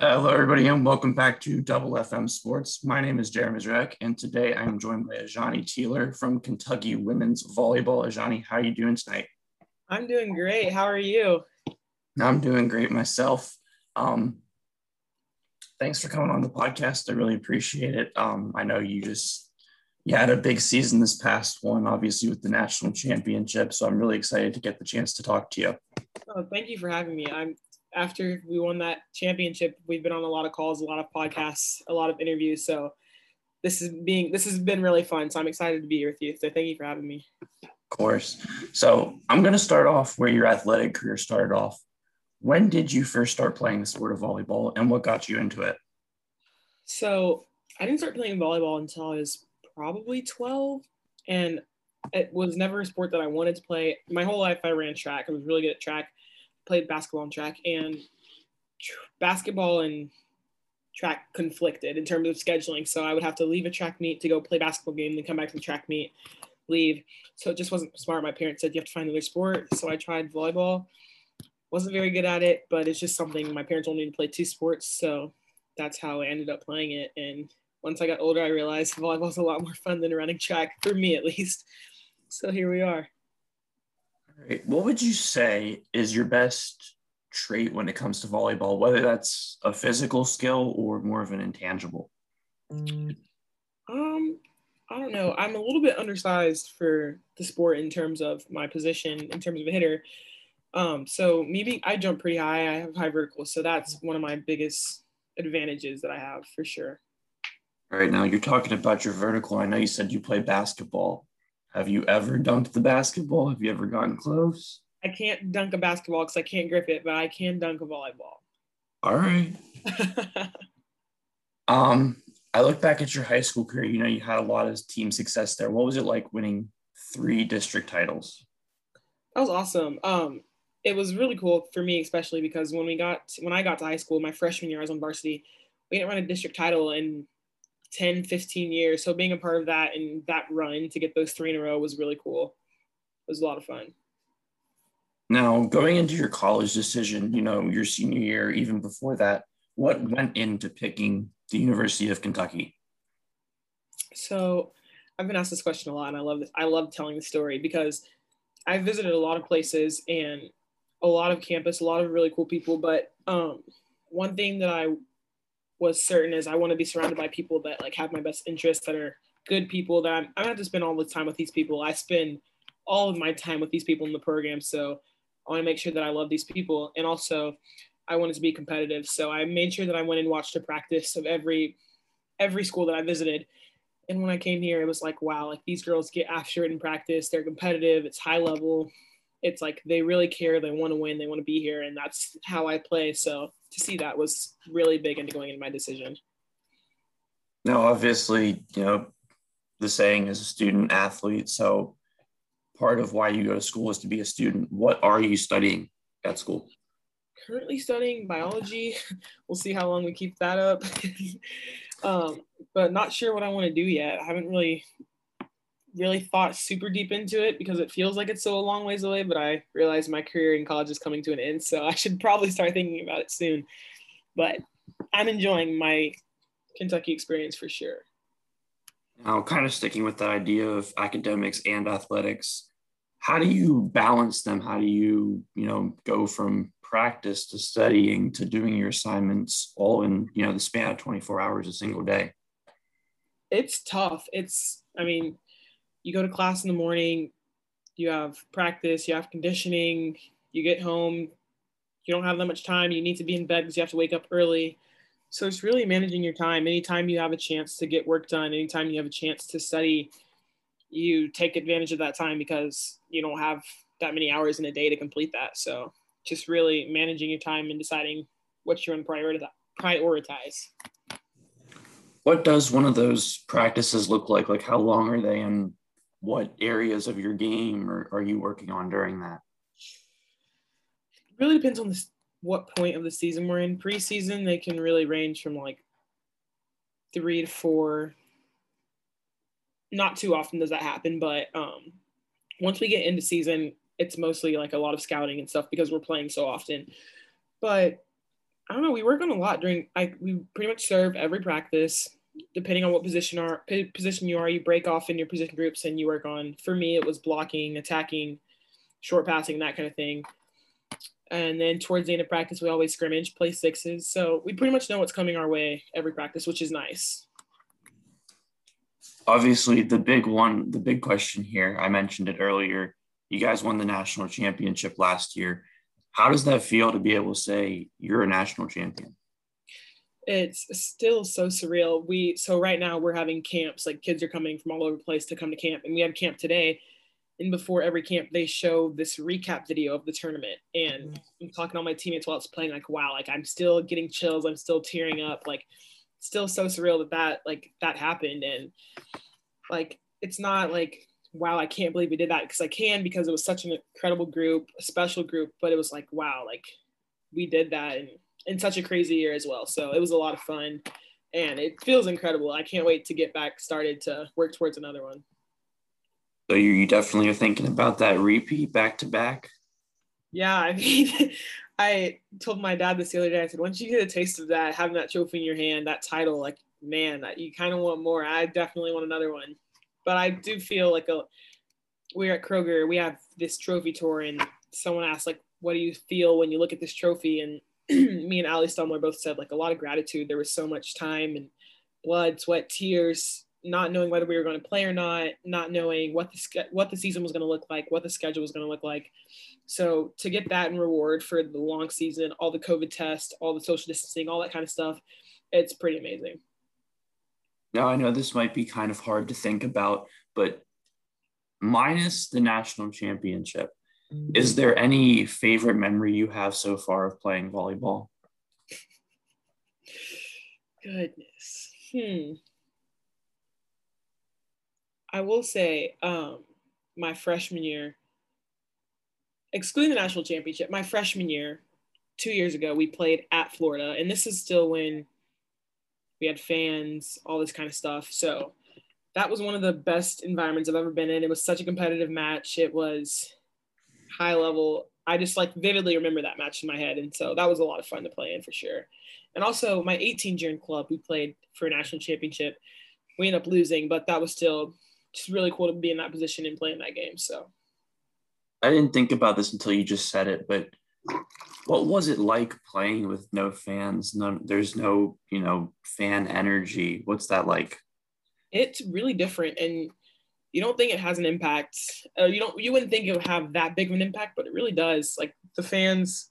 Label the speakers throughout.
Speaker 1: Hello, everybody, and welcome back to Double FM Sports. My name is Jeremy Zrek, and today I am joined by Azhani Tealer from Kentucky Women's Volleyball. Ajani, how are you doing tonight?
Speaker 2: I'm doing great. How are you?
Speaker 1: I'm doing great myself. Um, thanks for coming on the podcast. I really appreciate it. Um, I know you just you had a big season this past one, obviously with the national championship. So I'm really excited to get the chance to talk to you.
Speaker 2: Oh, thank you for having me. I'm after we won that championship, we've been on a lot of calls, a lot of podcasts, a lot of interviews. So this is being this has been really fun. So I'm excited to be here with you. So thank you for having me.
Speaker 1: Of course. So I'm going to start off where your athletic career started off. When did you first start playing the sport of volleyball, and what got you into it?
Speaker 2: So I didn't start playing volleyball until I was probably 12, and it was never a sport that I wanted to play. My whole life I ran track. I was really good at track played basketball and track, and tr- basketball and track conflicted in terms of scheduling. So I would have to leave a track meet to go play basketball game, then come back to the track meet, leave. So it just wasn't smart. My parents said you have to find another sport. So I tried volleyball. Wasn't very good at it, but it's just something my parents wanted me to play two sports. So that's how I ended up playing it. And once I got older, I realized volleyball is a lot more fun than running track for me, at least. So here we are.
Speaker 1: Right. What would you say is your best trait when it comes to volleyball, whether that's a physical skill or more of an intangible?
Speaker 2: Um, I don't know. I'm a little bit undersized for the sport in terms of my position, in terms of a hitter. Um, so maybe I jump pretty high. I have high vertical, so that's one of my biggest advantages that I have for sure.
Speaker 1: All right, now you're talking about your vertical. I know you said you play basketball. Have you ever dunked the basketball? Have you ever gotten close?
Speaker 2: I can't dunk a basketball because I can't grip it, but I can dunk a volleyball.
Speaker 1: All right. um, I look back at your high school career. You know, you had a lot of team success there. What was it like winning three district titles?
Speaker 2: That was awesome. Um, it was really cool for me, especially because when we got when I got to high school, my freshman year, I was on varsity. We didn't run a district title, and 10, 15 years. So being a part of that and that run to get those three in a row was really cool. It was a lot of fun.
Speaker 1: Now, going into your college decision, you know, your senior year, even before that, what went into picking the University of Kentucky?
Speaker 2: So I've been asked this question a lot, and I love this. I love telling the story because I visited a lot of places and a lot of campus, a lot of really cool people. But um, one thing that I was certain is I want to be surrounded by people that like have my best interests, that are good people. That I'm, I'm gonna have to spend all the time with these people. I spend all of my time with these people in the program, so I want to make sure that I love these people, and also I wanted to be competitive. So I made sure that I went and watched a practice of every every school that I visited. And when I came here, it was like, wow, like these girls get after it in practice. They're competitive. It's high level. It's like they really care. They want to win. They want to be here, and that's how I play. So to see that was really big into going into my decision.
Speaker 1: Now, obviously, you know, the saying is a student athlete. So part of why you go to school is to be a student. What are you studying at school?
Speaker 2: Currently studying biology. We'll see how long we keep that up. um, but not sure what I want to do yet. I haven't really really thought super deep into it because it feels like it's so a long ways away, but I realized my career in college is coming to an end. So I should probably start thinking about it soon. But I'm enjoying my Kentucky experience for sure.
Speaker 1: Now, kind of sticking with the idea of academics and athletics, how do you balance them? How do you, you know, go from practice to studying to doing your assignments all in, you know, the span of 24 hours a single day?
Speaker 2: It's tough. It's, I mean, you go to class in the morning, you have practice, you have conditioning, you get home, you don't have that much time, you need to be in bed because you have to wake up early. So it's really managing your time. Anytime you have a chance to get work done, anytime you have a chance to study, you take advantage of that time because you don't have that many hours in a day to complete that. So just really managing your time and deciding what you're going to prioritize.
Speaker 1: What does one of those practices look like? Like how long are they and what areas of your game are, are you working on during that?
Speaker 2: It really depends on this, what point of the season we're in. Preseason, they can really range from like three to four. Not too often does that happen, but um, once we get into season, it's mostly like a lot of scouting and stuff because we're playing so often. But I don't know. We work on a lot during. I we pretty much serve every practice, depending on what position are position you are. You break off in your position groups and you work on. For me, it was blocking, attacking, short passing, that kind of thing. And then towards the end of practice, we always scrimmage, play sixes. So we pretty much know what's coming our way every practice, which is nice.
Speaker 1: Obviously, the big one, the big question here, I mentioned it earlier. You guys won the national championship last year. How does that feel to be able to say you're a national champion?
Speaker 2: It's still so surreal. We so right now we're having camps, like kids are coming from all over the place to come to camp, and we have camp today. And before every camp they show this recap video of the tournament. And mm-hmm. i'm talking to all my teammates while it's playing like wow like i'm still getting chills. I'm still tearing up. Like still so surreal that that like that happened. And like it's not like wow i can't believe we did that. Because i can because it was such an incredible group a special group but it was like wow like we did that. And in such a crazy year as well so it was a lot of fun and it feels incredible i can't wait to get back started to work towards another one
Speaker 1: so you definitely are thinking about that repeat back to back.
Speaker 2: Yeah, I mean, I told my dad this the other day. I said, once you get a taste of that, having that trophy in your hand, that title, like man, you kind of want more. I definitely want another one, but I do feel like a. We're at Kroger. We have this trophy tour, and someone asked like, "What do you feel when you look at this trophy?" And me and Alli Stumler both said like a lot of gratitude. There was so much time and blood, sweat, tears not knowing whether we were going to play or not, not knowing what the what the season was going to look like, what the schedule was going to look like. So to get that in reward for the long season, all the COVID tests, all the social distancing, all that kind of stuff, it's pretty amazing.
Speaker 1: Now I know this might be kind of hard to think about, but minus the national championship, is there any favorite memory you have so far of playing volleyball?
Speaker 2: Goodness. Hmm. I will say, um, my freshman year, excluding the national championship, my freshman year, two years ago, we played at Florida, and this is still when we had fans, all this kind of stuff. So that was one of the best environments I've ever been in. It was such a competitive match. It was high level. I just like vividly remember that match in my head, and so that was a lot of fun to play in for sure. And also, my 18 year club, we played for a national championship. We ended up losing, but that was still just really cool to be in that position and playing that game. So
Speaker 1: I didn't think about this until you just said it, but what was it like playing with no fans? None, there's no, you know, fan energy. What's that like?
Speaker 2: It's really different, and you don't think it has an impact. Uh, you don't, you wouldn't think it would have that big of an impact, but it really does. Like the fans,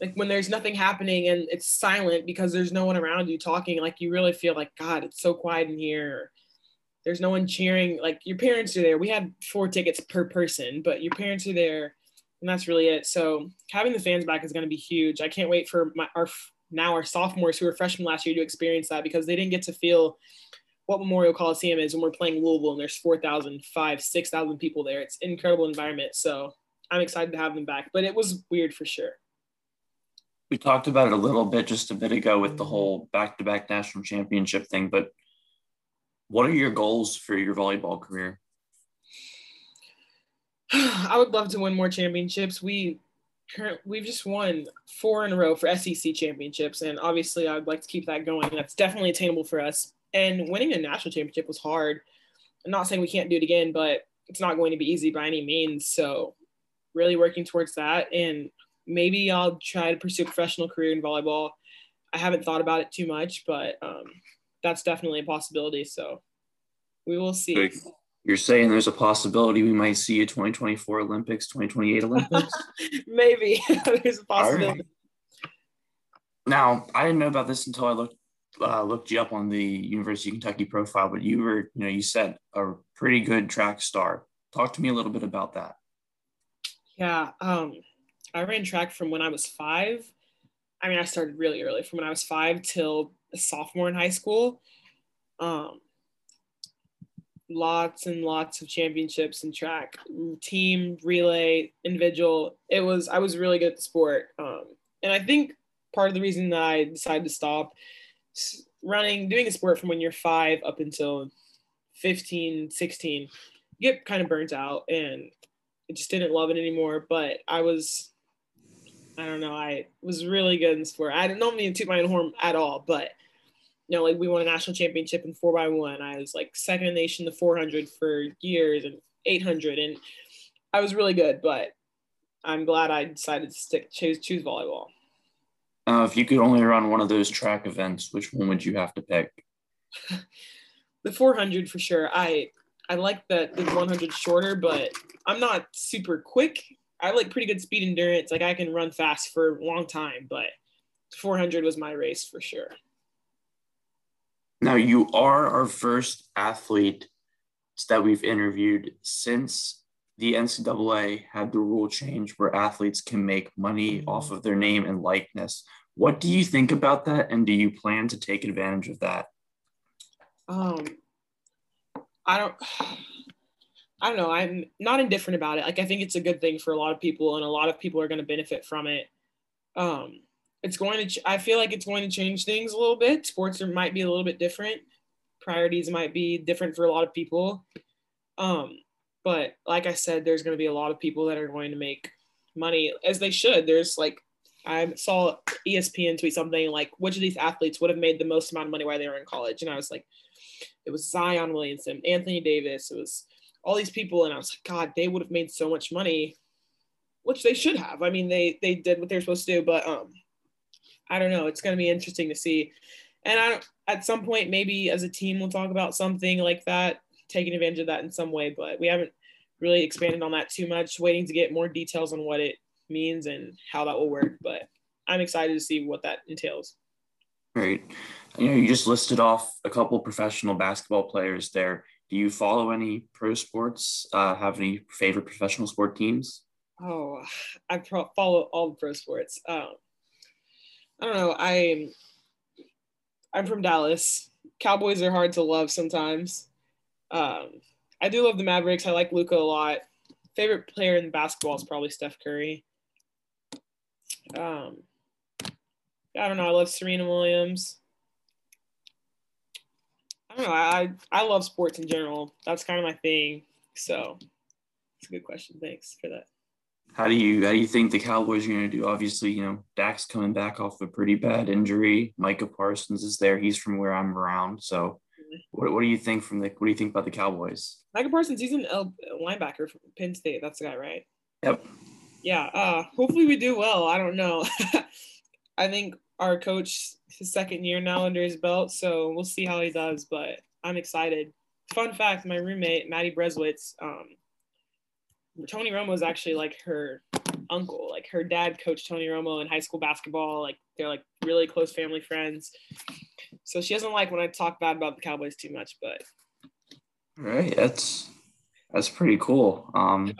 Speaker 2: like when there's nothing happening and it's silent because there's no one around you talking, like you really feel like God, it's so quiet in here. There's no one cheering. Like your parents are there. We had four tickets per person, but your parents are there, and that's really it. So having the fans back is going to be huge. I can't wait for my our now our sophomores who were freshmen last year to experience that because they didn't get to feel what Memorial Coliseum is when we're playing Louisville and there's 4,000, 5, 6,000 people there. It's an incredible environment. So I'm excited to have them back, but it was weird for sure.
Speaker 1: We talked about it a little bit just a bit ago with the whole back to back national championship thing, but what are your goals for your volleyball career?
Speaker 2: I would love to win more championships. We we've just won four in a row for SEC championships, and obviously I'd like to keep that going. That's definitely attainable for us. And winning a national championship was hard. I'm not saying we can't do it again, but it's not going to be easy by any means. So really working towards that, and maybe I'll try to pursue a professional career in volleyball. I haven't thought about it too much, but um, that's definitely a possibility. So we will see.
Speaker 1: You're saying there's a possibility we might see a 2024 Olympics, 2028 Olympics?
Speaker 2: Maybe there's a possibility. Right.
Speaker 1: Now, I didn't know about this until I looked uh, looked you up on the University of Kentucky profile, but you were, you know, you said a pretty good track star. Talk to me a little bit about that.
Speaker 2: Yeah, um, I ran track from when I was five. I mean, I started really early, from when I was five till a sophomore in high school. Um, lots and lots of championships in track, team, relay, individual. It was I was really good at the sport, um, and I think part of the reason that I decided to stop running, doing a sport from when you're five up until 15, 16, get kind of burnt out, and I just didn't love it anymore. But I was I don't know. I was really good in sport. I didn't to toot my own horn at all, but you know, like we won a national championship in four by one. I was like second in the nation the 400 for years and 800, and I was really good. But I'm glad I decided to stick choose choose volleyball.
Speaker 1: Uh, if you could only run one of those track events, which one would you have to pick?
Speaker 2: the 400 for sure. I I like the the 100 shorter, but I'm not super quick. I like pretty good speed endurance. Like I can run fast for a long time, but 400 was my race for sure.
Speaker 1: Now you are our first athlete that we've interviewed since the NCAA had the rule change where athletes can make money off of their name and likeness. What do you think about that, and do you plan to take advantage of that?
Speaker 2: Um, I don't. I don't know. I'm not indifferent about it. Like I think it's a good thing for a lot of people, and a lot of people are going to benefit from it. Um, it's going to. Ch- I feel like it's going to change things a little bit. Sports are, might be a little bit different. Priorities might be different for a lot of people. Um, but like I said, there's going to be a lot of people that are going to make money as they should. There's like I saw ESPN tweet something like, which of these athletes would have made the most amount of money while they were in college? And I was like, it was Zion Williamson, Anthony Davis, it was all these people, and I was like, God, they would have made so much money, which they should have. I mean, they they did what they're supposed to do, but um, I don't know. It's going to be interesting to see, and I at some point maybe as a team we'll talk about something like that, taking advantage of that in some way, but we haven't really expanded on that too much. Waiting to get more details on what it means and how that will work, but I'm excited to see what that entails.
Speaker 1: Great. You know, you just listed off a couple professional basketball players there. Do you follow any pro sports? Uh, have any favorite professional sport teams?
Speaker 2: Oh, I pro- follow all the pro sports. Um, I don't know. I'm I'm from Dallas. Cowboys are hard to love sometimes. Um, I do love the Mavericks. I like Luka a lot. Favorite player in basketball is probably Steph Curry. Um, I don't know. I love Serena Williams. I don't know. I I love sports in general. That's kind of my thing. So it's a good question. Thanks for that.
Speaker 1: How do you how do you think the Cowboys are going to do? Obviously, you know Dak's coming back off a pretty bad injury. Micah Parsons is there. He's from where I'm around. So, what, what do you think from the what do you think about the Cowboys?
Speaker 2: Micah Parsons, he's an L, linebacker from Penn State. That's the guy, right?
Speaker 1: Yep.
Speaker 2: Yeah. Uh, hopefully we do well. I don't know. I think our coach his second year now under his belt, so we'll see how he does. But I'm excited. Fun fact: my roommate Maddie Berezowitz, um, Tony Romo is actually like her uncle. Like her dad coached Tony Romo in high school basketball. Like they're like really close family friends. So she doesn't like when I talk bad about the Cowboys too much, but.
Speaker 1: Right, that's that's pretty cool. Um,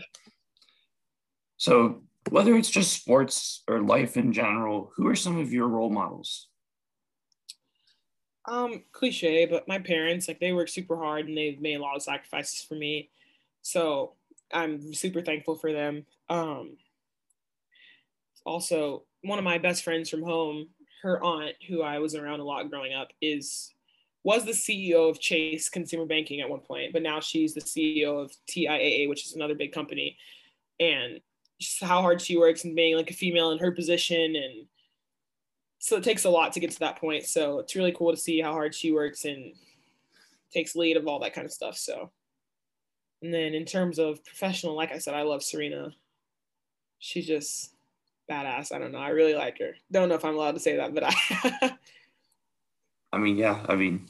Speaker 1: so whether it's just sports or life in general, who are some of your role models?
Speaker 2: Um, cliche, but my parents, like they work super hard and they've made a lot of sacrifices for me. So I'm super thankful for them. Um, also, one of my best friends from home, her aunt, who I was around a lot growing up, is was the CEO of Chase Consumer Banking at one point, but now she's the CEO of TIAA, which is another big company. And just how hard she works and being like a female in her position and so it takes a lot to get to that point. So it's really cool to see how hard she works and takes lead of all that kind of stuff so. And then in terms of professional like i said i love serena. She just badass i don't know i really like her don't know if i'm allowed to say that but i
Speaker 1: i mean yeah i mean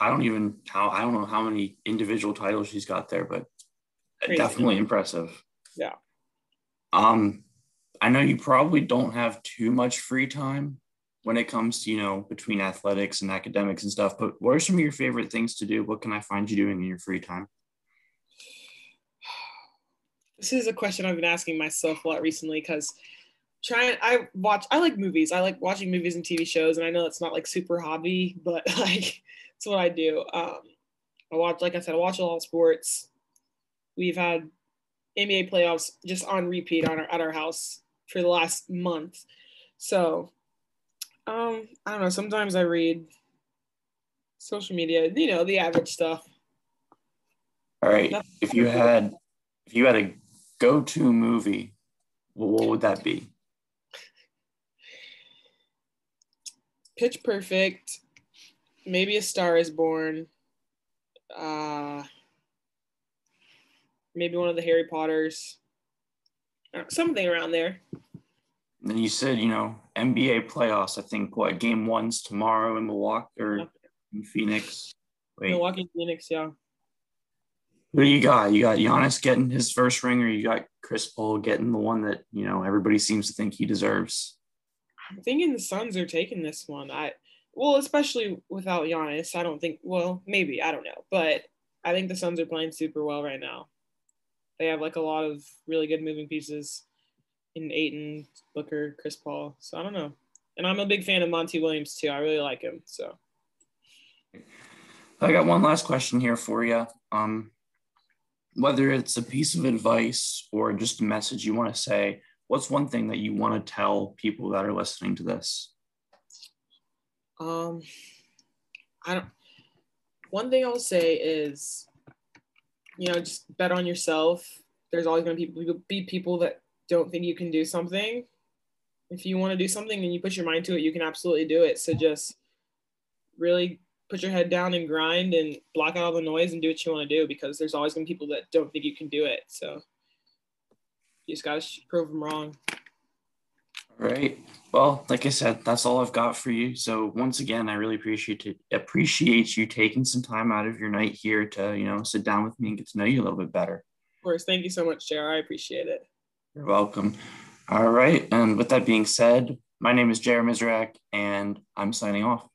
Speaker 1: i don't even how i don't know how many individual titles she's got there but Crazy. definitely impressive
Speaker 2: yeah
Speaker 1: um, I know you probably don't have too much free time when it comes to, you know, between athletics and academics and stuff, but what are some of your favorite things to do? What can I find you doing in your free time?
Speaker 2: This is a question I've been asking myself a lot recently because trying I watch I like movies. I like watching movies and TV shows and I know it's not like super hobby, but like it's what I do. Um I watch like I said, I watch a lot of sports. We've had NBA playoffs just on repeat on our, at our house for the last month. So, um, I don't know. Sometimes I read social media, you know, the average stuff.
Speaker 1: All right. if you had, if you had a go-to movie, what would that be?
Speaker 2: Pitch Perfect, maybe A Star Is Born, uh, maybe one of the Harry Potters, uh, something around there.
Speaker 1: And then you said, you know, NBA playoffs. I think what game one's tomorrow in Milwaukee or in Phoenix.
Speaker 2: Wait. Milwaukee, Phoenix, yeah.
Speaker 1: Who do you got? You got Giannis getting his first ring, or you got Chris Paul getting the one that you know everybody seems to think he deserves?
Speaker 2: I'm thinking the Suns are taking this one. I well, especially without Giannis, I don't think. Well, maybe I don't know, but I think the Suns are playing super well right now. They have like a lot of really good moving pieces in Ayton, Booker, Chris Paul. So I don't know. And I'm a big fan of Monty Williams too. I really like him. So
Speaker 1: I got one last question here for you. Um, whether it's a piece of advice or just a message you want to say, what's one thing that you want to tell people that are listening to this?
Speaker 2: Um, I don't. One thing I'll say is, you know, just bet on yourself. There's always going to be, people that don't think you can do something. If you want to do something and you put your mind to it, you can absolutely do it. So just really put your head down and grind and block out all the noise and do what you want to do because there's always going to be people that don't think you can do it. So you just got to prove them wrong.
Speaker 1: All right. Well, like I said, that's all I've got for you. So once again, I really appreciate it, appreciate you taking some time out of your night here to, you know, sit down with me and get to know you a little bit better.
Speaker 2: Of course. Thank you so much, JR. I appreciate it.
Speaker 1: You're welcome. All right. And with that being said, my name is Jared Mizrak, and I'm signing off.